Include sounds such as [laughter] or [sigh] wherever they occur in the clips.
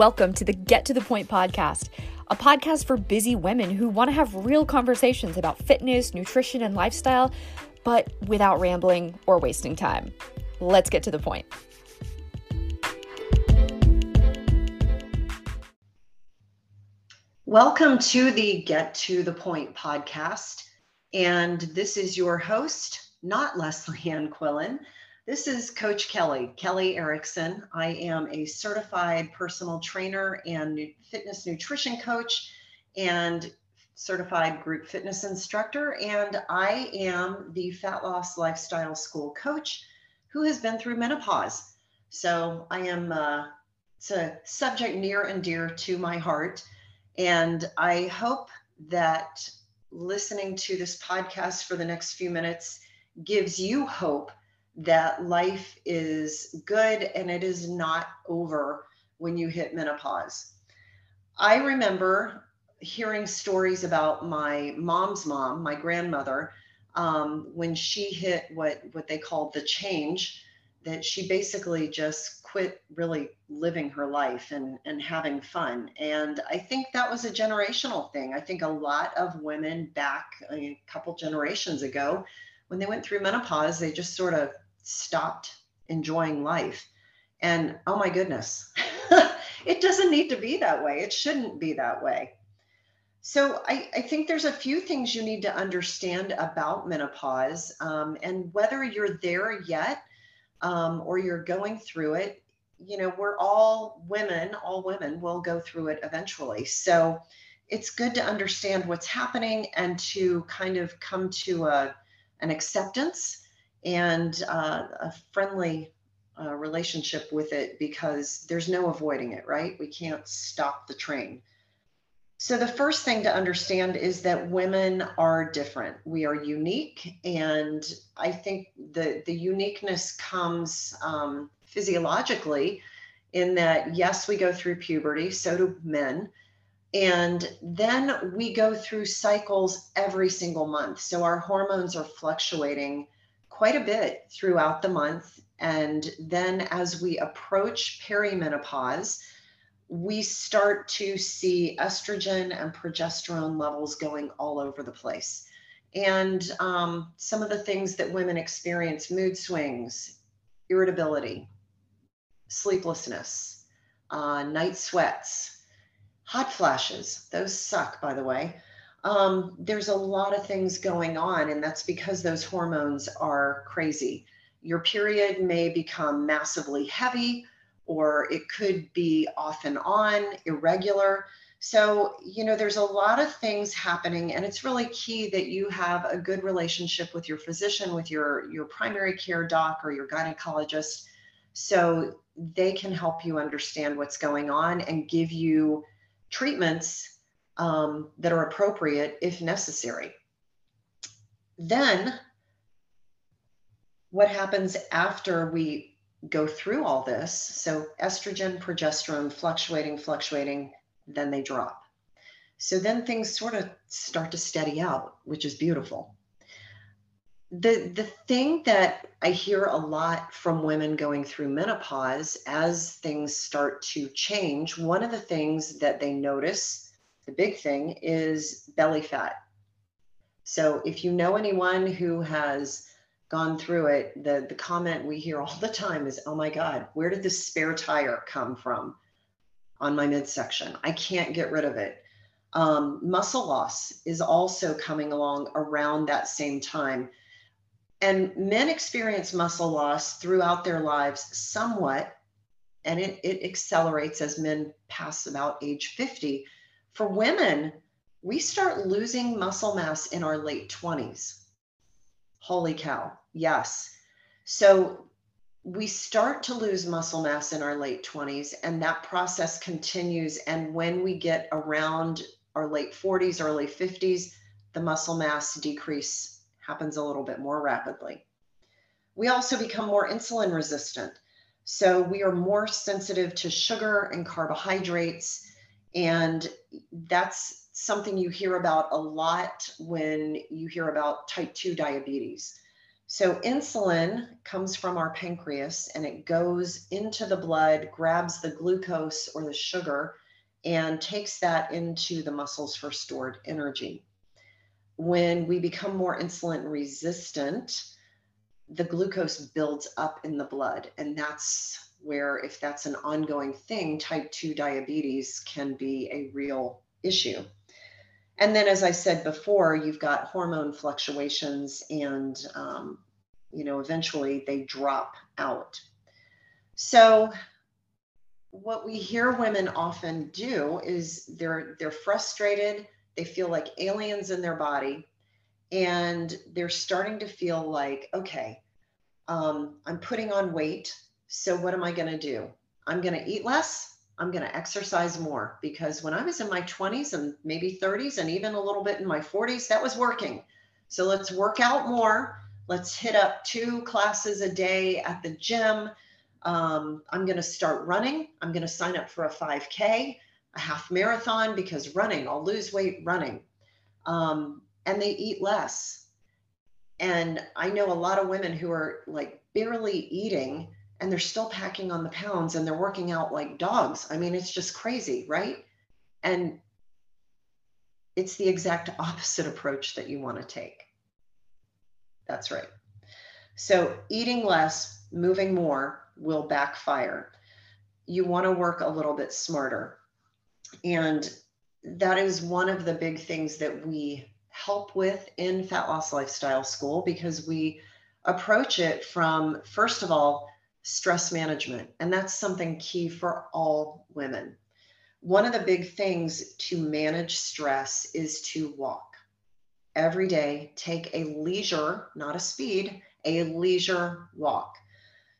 Welcome to the Get to the Point podcast, a podcast for busy women who want to have real conversations about fitness, nutrition, and lifestyle, but without rambling or wasting time. Let's get to the point. Welcome to the Get to the Point podcast. And this is your host, not Leslie Ann Quillen. This is Coach Kelly, Kelly Erickson. I am a certified personal trainer and fitness nutrition coach and certified group fitness instructor. And I am the fat loss lifestyle school coach who has been through menopause. So I am, uh, it's a subject near and dear to my heart. And I hope that listening to this podcast for the next few minutes gives you hope that life is good and it is not over when you hit menopause. I remember hearing stories about my mom's mom, my grandmother, um, when she hit what what they called the change, that she basically just quit really living her life and and having fun. And I think that was a generational thing. I think a lot of women back a couple generations ago, when they went through menopause, they just sort of stopped enjoying life. And oh my goodness, [laughs] it doesn't need to be that way. It shouldn't be that way. So I, I think there's a few things you need to understand about menopause um, and whether you're there yet um, or you're going through it. You know, we're all women, all women will go through it eventually. So it's good to understand what's happening and to kind of come to a, an acceptance and uh, a friendly uh, relationship with it because there's no avoiding it, right? We can't stop the train. So, the first thing to understand is that women are different. We are unique. And I think the, the uniqueness comes um, physiologically in that, yes, we go through puberty, so do men. And then we go through cycles every single month. So, our hormones are fluctuating quite a bit throughout the month. And then as we approach perimenopause, we start to see estrogen and progesterone levels going all over the place. And um, some of the things that women experience mood swings, irritability, sleeplessness, uh, night sweats, hot flashes. Those suck, by the way um, there's a lot of things going on, and that's because those hormones are crazy. Your period may become massively heavy, or it could be off and on, irregular. So, you know, there's a lot of things happening, and it's really key that you have a good relationship with your physician, with your, your primary care doc or your gynecologist, so they can help you understand what's going on and give you treatments um, that are appropriate if necessary. Then, what happens after we go through all this? So, estrogen, progesterone fluctuating, fluctuating, then they drop. So, then things sort of start to steady out, which is beautiful. The, the thing that I hear a lot from women going through menopause as things start to change, one of the things that they notice the big thing is belly fat. So if you know anyone who has gone through it, the, the comment we hear all the time is, oh my God, where did this spare tire come from on my midsection? I can't get rid of it. Um, muscle loss is also coming along around that same time. And men experience muscle loss throughout their lives somewhat, and it, it accelerates as men pass about age 50 for women, we start losing muscle mass in our late 20s. Holy cow. Yes. So we start to lose muscle mass in our late 20s, and that process continues. And when we get around our late 40s, early 50s, the muscle mass decrease happens a little bit more rapidly. We also become more insulin resistant. So we are more sensitive to sugar and carbohydrates and that's something you hear about a lot when you hear about type 2 diabetes. So, insulin comes from our pancreas and it goes into the blood, grabs the glucose or the sugar, and takes that into the muscles for stored energy. When we become more insulin resistant, the glucose builds up in the blood. And that's where, if that's an ongoing thing, type 2 diabetes can be a real issue. And then, as I said before, you've got hormone fluctuations, and um, you know, eventually they drop out. So, what we hear women often do is they're they're frustrated. They feel like aliens in their body, and they're starting to feel like, okay, um, I'm putting on weight. So what am I going to do? I'm going to eat less I'm going to exercise more because when I was in my 20s and maybe 30s and even a little bit in my 40s, that was working. So let's work out more. Let's hit up two classes a day at the gym. Um, I'm going to start running. I'm going to sign up for a 5K, a half marathon because running, I'll lose weight running. Um, and they eat less. And I know a lot of women who are like barely eating and they're still packing on the pounds and they're working out like dogs. I mean, it's just crazy, right? And it's the exact opposite approach that you want to take. That's right. So, eating less, moving more will backfire. You want to work a little bit smarter. And that is one of the big things that we help with in Fat Loss Lifestyle School because we approach it from, first of all, stress management. And that's something key for all women. One of the big things to manage stress is to walk every day. Take a leisure, not a speed, a leisure walk.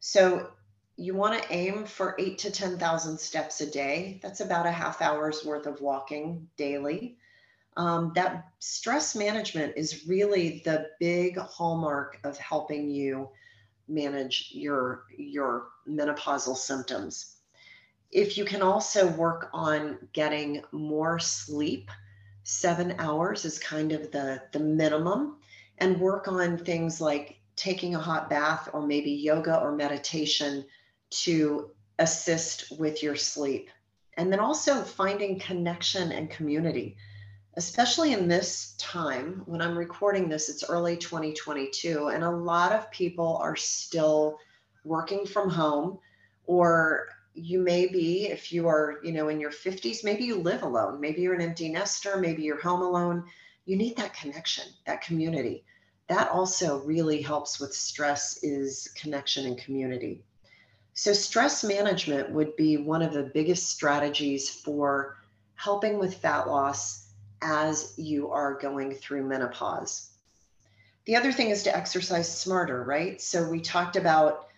So you want to aim for eight to 10,000 steps a day. That's about a half hour's worth of walking daily. Um, that stress management is really the big hallmark of helping you manage your your menopausal symptoms. If you can also work on getting more sleep, seven hours is kind of the, the minimum, and work on things like taking a hot bath or maybe yoga or meditation to assist with your sleep. And then also finding connection and community especially in this time when I'm recording this, it's early 2022, and a lot of people are still working from home, or you may be, if you are, you know, in your 50s, maybe you live alone, maybe you're an empty nester, maybe you're home alone. You need that connection, that community. That also really helps with stress is connection and community. So stress management would be one of the biggest strategies for helping with fat loss as you are going through menopause. The other thing is to exercise smarter, right? So we talked about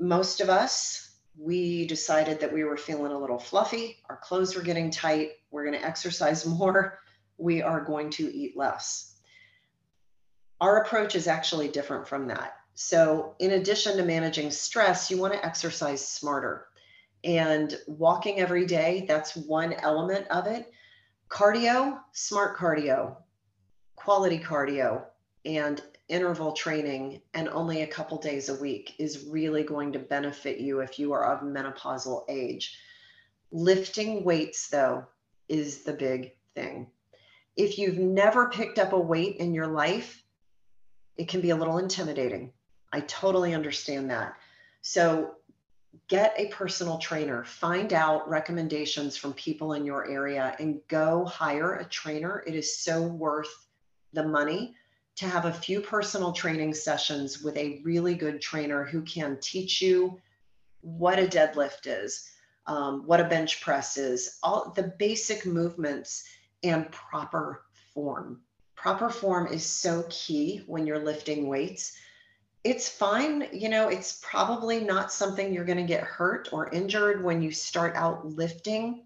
most of us, we decided that we were feeling a little fluffy, our clothes were getting tight, we're going to exercise [laughs] more, we are going to eat less. Our approach is actually different from that. So, in addition to managing stress, you want to exercise smarter. And walking every day, that's one element of it cardio, smart cardio, quality cardio, and interval training, and only a couple days a week is really going to benefit you if you are of menopausal age. Lifting weights, though, is the big thing. If you've never picked up a weight in your life, it can be a little intimidating. I totally understand that. So, get a personal trainer, find out recommendations from people in your area, and go hire a trainer. It is so worth the money to have a few personal training sessions with a really good trainer who can teach you what a deadlift is, um, what a bench press is, all the basic movements and proper form. Proper form is so key when you're lifting weights it's fine. You know, it's probably not something you're going to get hurt or injured when you start out lifting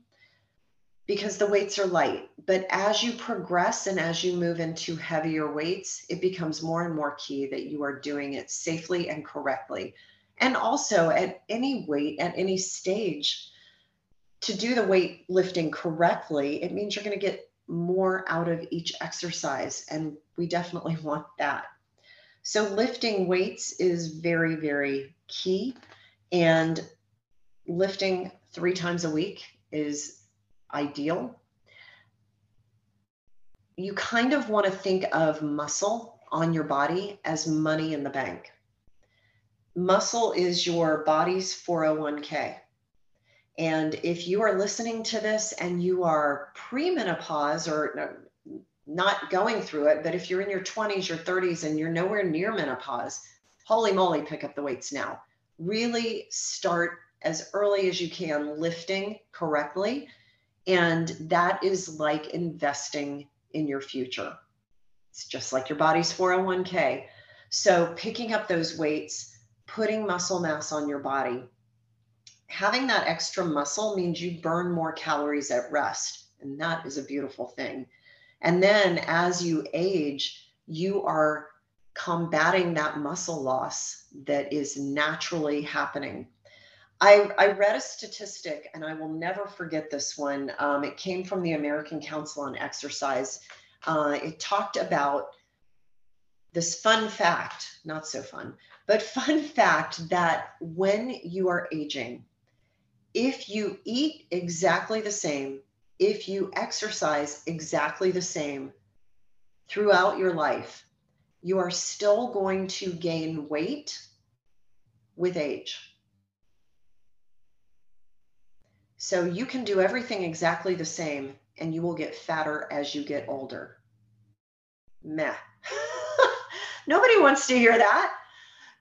because the weights are light. But as you progress and as you move into heavier weights, it becomes more and more key that you are doing it safely and correctly. And also at any weight, at any stage, to do the weight lifting correctly, it means you're going to get more out of each exercise. And we definitely [laughs] want that. So, lifting weights is very, very key. And lifting three times a week is ideal. You kind of want to think of muscle on your body as money in the bank. Muscle is your body's 401k. And if you are listening to this and you are premenopause or not going through it, but if you're in your 20s, your 30s, and you're nowhere near menopause, holy moly, pick up the weights now. Really start as early as you can lifting correctly. And that is like investing in your future. It's just like your body's 401k. So picking up those weights, putting muscle mass on your body, having that extra muscle means you burn more calories at rest. And that is a beautiful thing. And then as you age, you are combating that muscle loss that is naturally happening. I, I read a statistic and I will never forget this one. Um, it came from the American Council on Exercise. Uh, it talked about this fun fact, not so fun, but [laughs] fun fact that when you are aging, if you eat exactly the same if you exercise exactly the same throughout your life, you are still going to gain weight with age. So you can do everything exactly the same and you will get fatter as you get older. Meh. [laughs] Nobody wants to hear that.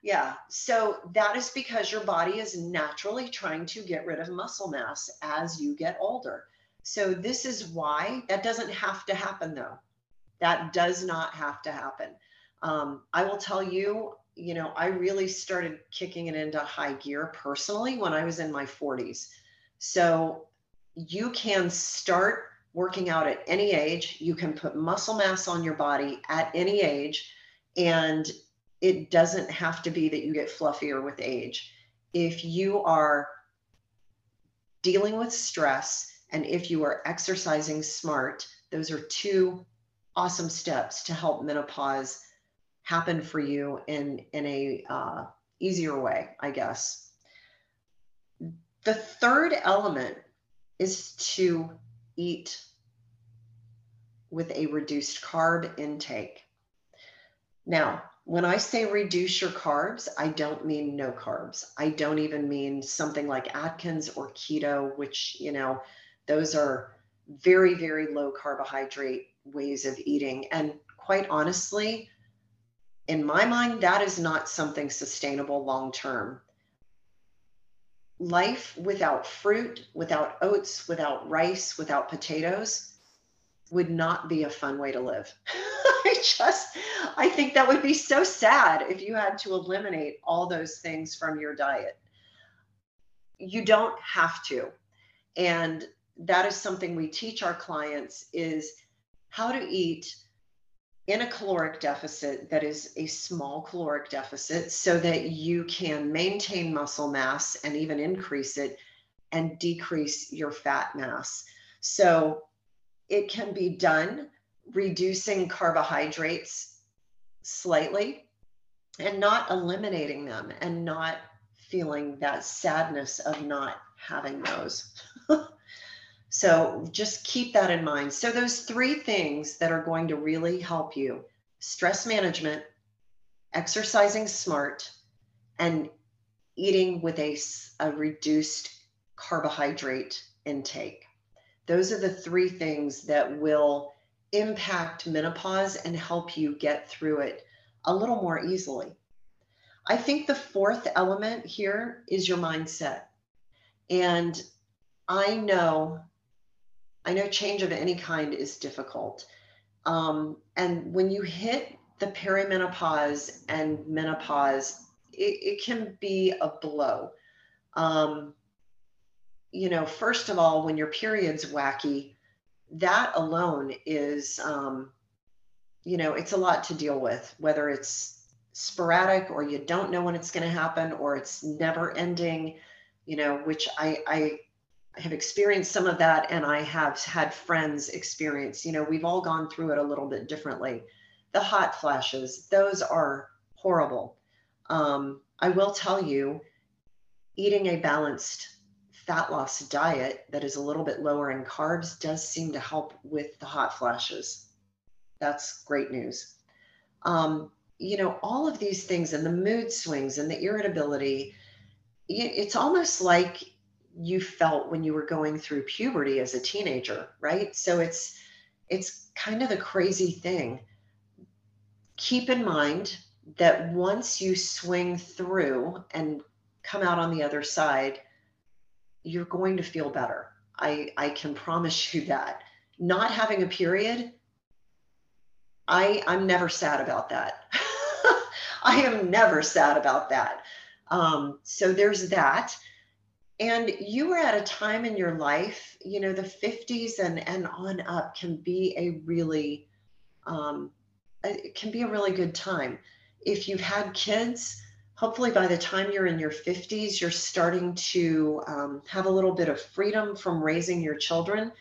Yeah. So that is because your body is naturally trying to get rid of muscle mass as you get older. So this is why that doesn't have to happen though. That does not have to happen. Um, I will tell you, you know, I really started kicking it into high gear personally when I was in my 40s. So you can start working out at any age. You can put muscle mass on your body at any age. And it doesn't have to be that you get fluffier with age. If you are dealing with stress, and if you are exercising smart, those are two awesome steps to help menopause happen for you in, in a uh, easier way, I guess. The third element is to eat with a reduced carb intake. Now, when I say reduce your carbs, I don't mean no carbs. I don't even mean something like Atkins or keto, which, you know, those are very, very low carbohydrate ways of eating. And quite honestly, in my mind, that is not something sustainable long term. Life without fruit, without oats, without rice, without potatoes would not be a fun way to live. [laughs] I just, I think that would be so sad if you had to eliminate all those things from your diet. You don't have to. And that is something we teach our clients is how to eat in a caloric deficit that is a small caloric deficit so that you can maintain muscle mass and even increase it and decrease your fat mass. So it can be done reducing carbohydrates slightly and not eliminating them and not feeling that sadness of not having those. [laughs] So just keep that in mind. So, those three things that are going to really help you stress management, exercising smart, and eating with a, a reduced carbohydrate intake. Those are the three things that will impact menopause and help you get through it a little more easily. I think the fourth element here is your mindset. And I know I know change of any kind is difficult. Um, and when you hit the perimenopause and menopause, it, it can be a blow. Um, you know, first of all, when your period's wacky, that alone is, um, you know, it's a lot to deal with, whether it's sporadic or you don't know when it's going to happen or it's never ending, you know, which I, I I have experienced some of that and I have had friends experience, you know, we've all gone through it a little bit differently. The hot flashes, those are horrible. Um, I will tell you, eating a balanced fat loss diet that is a little bit lower in carbs does seem to help with the hot flashes. That's great news. Um, you know, all of these things and the mood swings and the irritability, it's almost like you felt when you were going through puberty as a teenager, right? So it's it's kind of a crazy thing. Keep in mind that once you swing through and come out on the other side, you're going to feel better. I, I can promise you that. Not having a period, I, I'm never sad about that. [laughs] I am never sad about that. Um, so there's that. And you were at a time in your life, you know, the 50s and, and on up can be a really, um, it can be a really good time. If you've had kids, hopefully by the time you're in your 50s, you're starting to um, have a little bit of freedom from raising your children.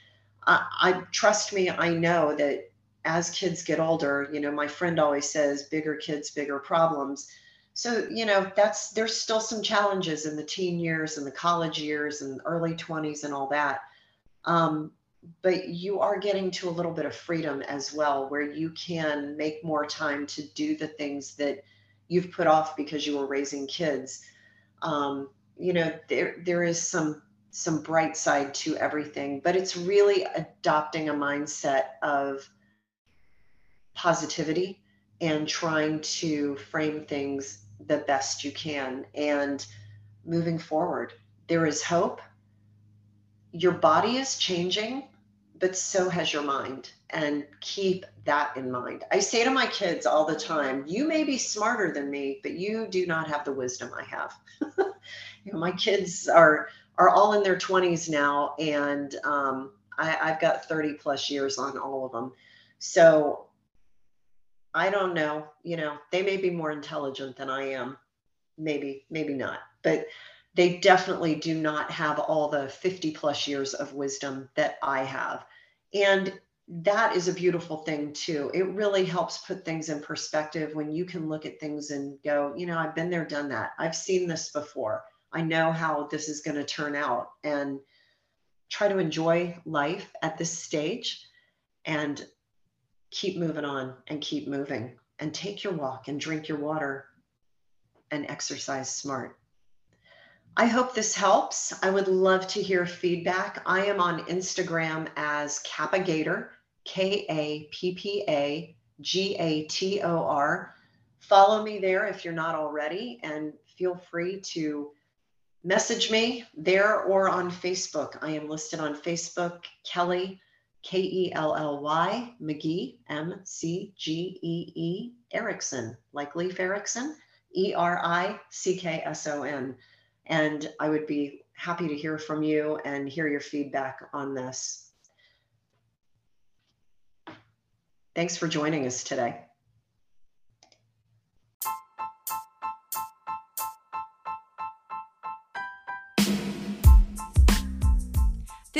I, I trust me, I know that as kids get older, you know, my friend always says, bigger kids, bigger problems. So, you know, that's there's still some challenges in the teen years and the college years and early 20s and all that. Um, but you are getting to a little bit of freedom as well, where you can make more time to do the things that you've put off because you were raising kids. Um, you know, there there is some some bright side to everything, but it's really adopting a mindset of positivity and trying to frame things the best you can and moving forward. There is hope. Your body is changing, but so has your mind and keep that in mind. I say to my kids all the time, you may be smarter than me, but you do not have the wisdom I have. [laughs] you know, my kids are are all in their 20s now, and um, I, I've got 30 plus years on all of them. So I don't know, you know, they may be more intelligent than I am. Maybe, maybe not. But they definitely do not have all the 50 plus years of wisdom that I have. And that is a beautiful thing too. It really helps put things in perspective when you can look at things and go, you know, I've been there, done that. I've seen this before. I know how this is going to turn out and try to enjoy life at this stage and keep moving on and keep moving and take your walk and drink your water and exercise smart. I hope this helps. I would love to hear feedback. I am on Instagram as Kappa Gator, K A P P A G A T O R. Follow me there if you're not already, and feel free to message me there or on Facebook. I am listed on Facebook, Kelly, K E L L Y, McGee, M C G E E, Erickson, like Leif Erikson, E R I C K S O N. And I would be happy to hear from you and hear your feedback on this. Thanks for joining us today.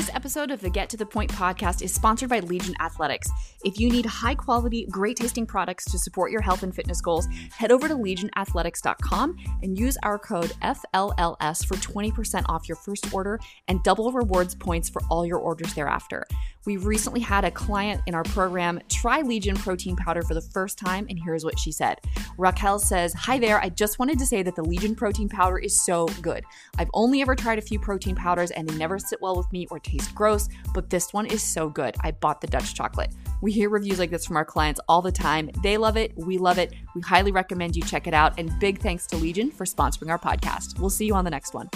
This episode of the Get to the Point podcast is sponsored by Legion Athletics. If you need high quality, great tasting products to support your health and fitness goals, head over to legionathletics.com and use our code FLLS for 20% off your first order and double rewards points for all your orders thereafter. We recently had a client in our program try Legion protein powder for the first time, and here's what she said. Raquel says, Hi there, I just wanted to say that the Legion protein powder is so good. I've only ever tried a few protein powders and they never sit well with me or taste gross, but this one is so good. I bought the Dutch chocolate. We hear reviews like this from our clients all the time. They love it. We love it. We highly recommend you check it out. And big thanks to Legion for sponsoring our podcast. We'll see you on the next one.